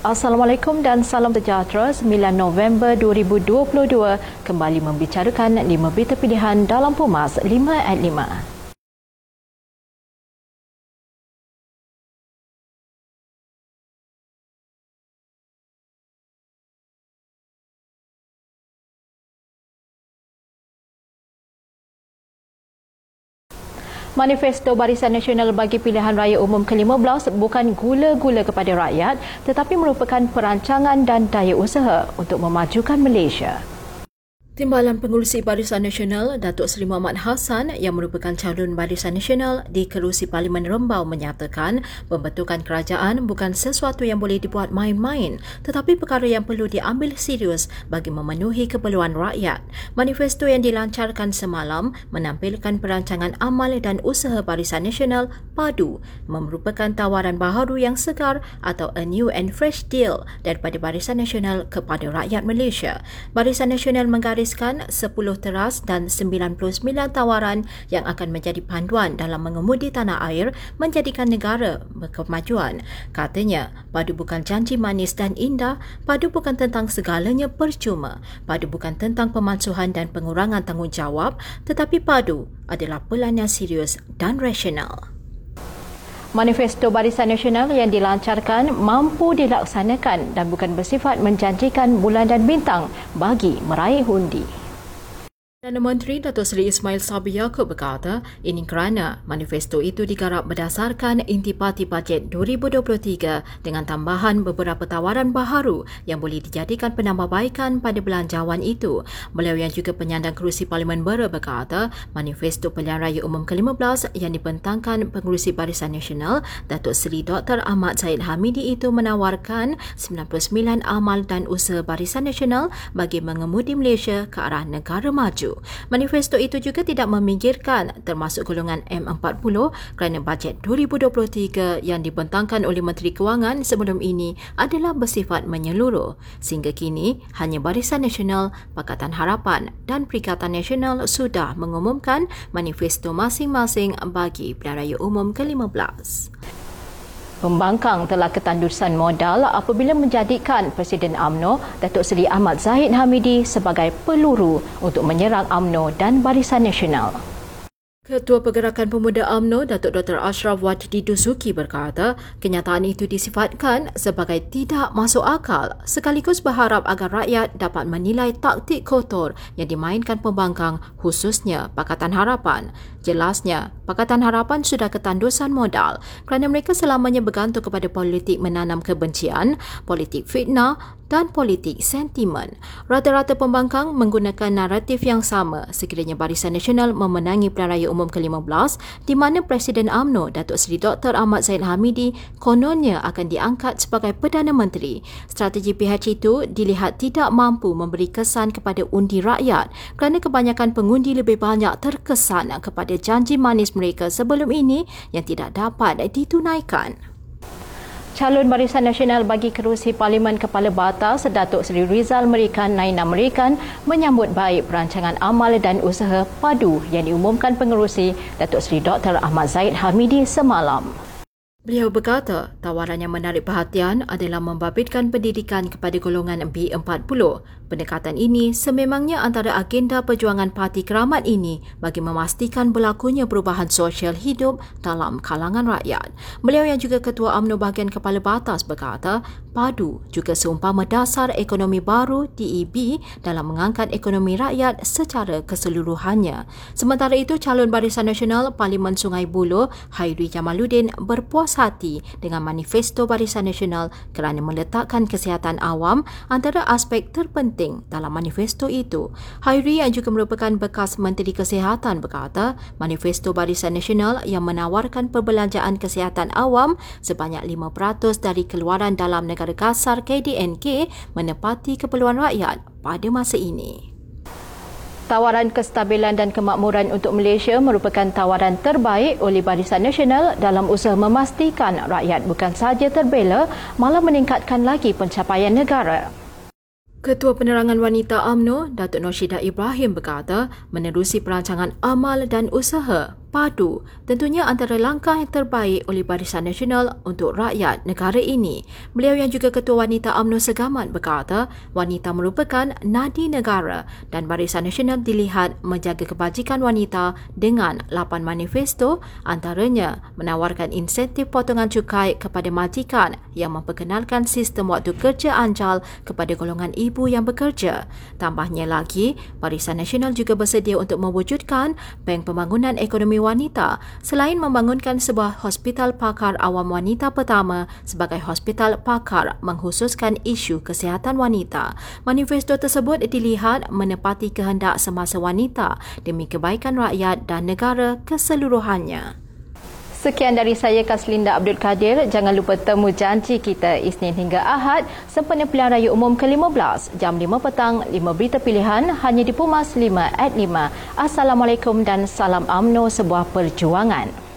Assalamualaikum dan salam sejahtera 9 November 2022 kembali membicarakan 5 berita pilihan dalam Pumas 5 at 5. Manifesto Barisan Nasional bagi Pilihan Raya Umum ke-15 bukan gula-gula kepada rakyat tetapi merupakan perancangan dan daya usaha untuk memajukan Malaysia. Timbalan Pengurusi Barisan Nasional Datuk Seri Muhammad Hassan yang merupakan calon Barisan Nasional di Kerusi Parlimen Rembau menyatakan pembentukan kerajaan bukan sesuatu yang boleh dibuat main-main tetapi perkara yang perlu diambil serius bagi memenuhi keperluan rakyat. Manifesto yang dilancarkan semalam menampilkan perancangan amal dan usaha Barisan Nasional padu merupakan tawaran baharu yang segar atau a new and fresh deal daripada Barisan Nasional kepada rakyat Malaysia. Barisan Nasional menggaris menuliskan 10 teras dan 99 tawaran yang akan menjadi panduan dalam mengemudi tanah air menjadikan negara berkemajuan. Katanya, padu bukan janji manis dan indah, padu bukan tentang segalanya percuma, padu bukan tentang pemansuhan dan pengurangan tanggungjawab, tetapi padu adalah pelan yang serius dan rasional. Manifesto Barisan Nasional yang dilancarkan mampu dilaksanakan dan bukan bersifat menjanjikan bulan dan bintang bagi meraih hundi. Perdana Menteri Datuk Seri Ismail Sabri Yaakob berkata ini kerana manifesto itu digarap berdasarkan intipati bajet 2023 dengan tambahan beberapa tawaran baharu yang boleh dijadikan penambahbaikan pada belanjawan itu. Beliau yang juga penyandang kerusi Parlimen Bera berkata manifesto pilihan raya umum ke-15 yang dibentangkan pengurusi Barisan Nasional Datuk Seri Dr. Ahmad Zaid Hamidi itu menawarkan 99 amal dan usaha Barisan Nasional bagi mengemudi Malaysia ke arah negara maju. Manifesto itu juga tidak memikirkan termasuk golongan M40 kerana bajet 2023 yang dibentangkan oleh Menteri Kewangan sebelum ini adalah bersifat menyeluruh. Sehingga kini, hanya Barisan Nasional, Pakatan Harapan dan Perikatan Nasional sudah mengumumkan manifesto masing-masing bagi Pilihan Raya Umum ke-15. Pembangkang telah ketandusan modal apabila menjadikan Presiden AMNO Datuk Seri Ahmad Zahid Hamidi sebagai peluru untuk menyerang AMNO dan Barisan Nasional. Ketua Pergerakan Pemuda AMNO, Datuk Dr. Ashraf Wajdi Dusuki berkata, kenyataan itu disifatkan sebagai tidak masuk akal sekaligus berharap agar rakyat dapat menilai taktik kotor yang dimainkan pembangkang khususnya Pakatan Harapan. Jelasnya, Pakatan Harapan sudah ketandusan modal kerana mereka selamanya bergantung kepada politik menanam kebencian, politik fitnah dan politik sentimen. Rata-rata pembangkang menggunakan naratif yang sama sekiranya Barisan Nasional memenangi Pilihan Raya Umum ke-15 di mana Presiden AMNO Datuk Seri Dr. Ahmad Zaid Hamidi kononnya akan diangkat sebagai Perdana Menteri. Strategi PH itu dilihat tidak mampu memberi kesan kepada undi rakyat kerana kebanyakan pengundi lebih banyak terkesan kepada janji manis mereka sebelum ini yang tidak dapat ditunaikan calon Barisan Nasional bagi kerusi Parlimen Kepala Batas Datuk Seri Rizal Merikan Naina Merikan menyambut baik perancangan amal dan usaha padu yang diumumkan pengerusi Datuk Seri Dr. Ahmad Zaid Hamidi semalam. Beliau berkata, tawaran yang menarik perhatian adalah membabitkan pendidikan kepada golongan B40. Pendekatan ini sememangnya antara agenda perjuangan parti keramat ini bagi memastikan berlakunya perubahan sosial hidup dalam kalangan rakyat. Beliau yang juga Ketua UMNO Bahagian Kepala Batas berkata, padu juga seumpama dasar ekonomi baru DEB dalam mengangkat ekonomi rakyat secara keseluruhannya. Sementara itu, calon Barisan Nasional Parlimen Sungai Buloh, Hairi Jamaluddin berpuas puas hati dengan manifesto Barisan Nasional kerana meletakkan kesihatan awam antara aspek terpenting dalam manifesto itu. Hairi yang juga merupakan bekas Menteri Kesihatan berkata, manifesto Barisan Nasional yang menawarkan perbelanjaan kesihatan awam sebanyak 5% dari keluaran dalam negara kasar KDNK menepati keperluan rakyat pada masa ini tawaran kestabilan dan kemakmuran untuk Malaysia merupakan tawaran terbaik oleh Barisan Nasional dalam usaha memastikan rakyat bukan sahaja terbela malah meningkatkan lagi pencapaian negara. Ketua Penerangan Wanita AMNO, Datuk Noshida Ibrahim berkata, menerusi perancangan amal dan usaha, padu tentunya antara langkah yang terbaik oleh Barisan Nasional untuk rakyat negara ini. Beliau yang juga Ketua Wanita UMNO Segamat berkata, wanita merupakan nadi negara dan Barisan Nasional dilihat menjaga kebajikan wanita dengan lapan manifesto antaranya menawarkan insentif potongan cukai kepada majikan yang memperkenalkan sistem waktu kerja anjal kepada golongan ibu yang bekerja. Tambahnya lagi, Barisan Nasional juga bersedia untuk mewujudkan Bank Pembangunan Ekonomi Wanita selain membangunkan sebuah hospital pakar awam wanita pertama sebagai hospital pakar menghususkan isu kesihatan wanita. Manifesto tersebut dilihat menepati kehendak semasa wanita demi kebaikan rakyat dan negara keseluruhannya. Sekian dari saya Kaslinda Abdul Kadir. Jangan lupa temu janji kita Isnin hingga Ahad sempena pilihan raya umum ke-15 jam 5 petang 5 berita pilihan hanya di Pumas 5 at 5. Assalamualaikum dan salam amno sebuah perjuangan.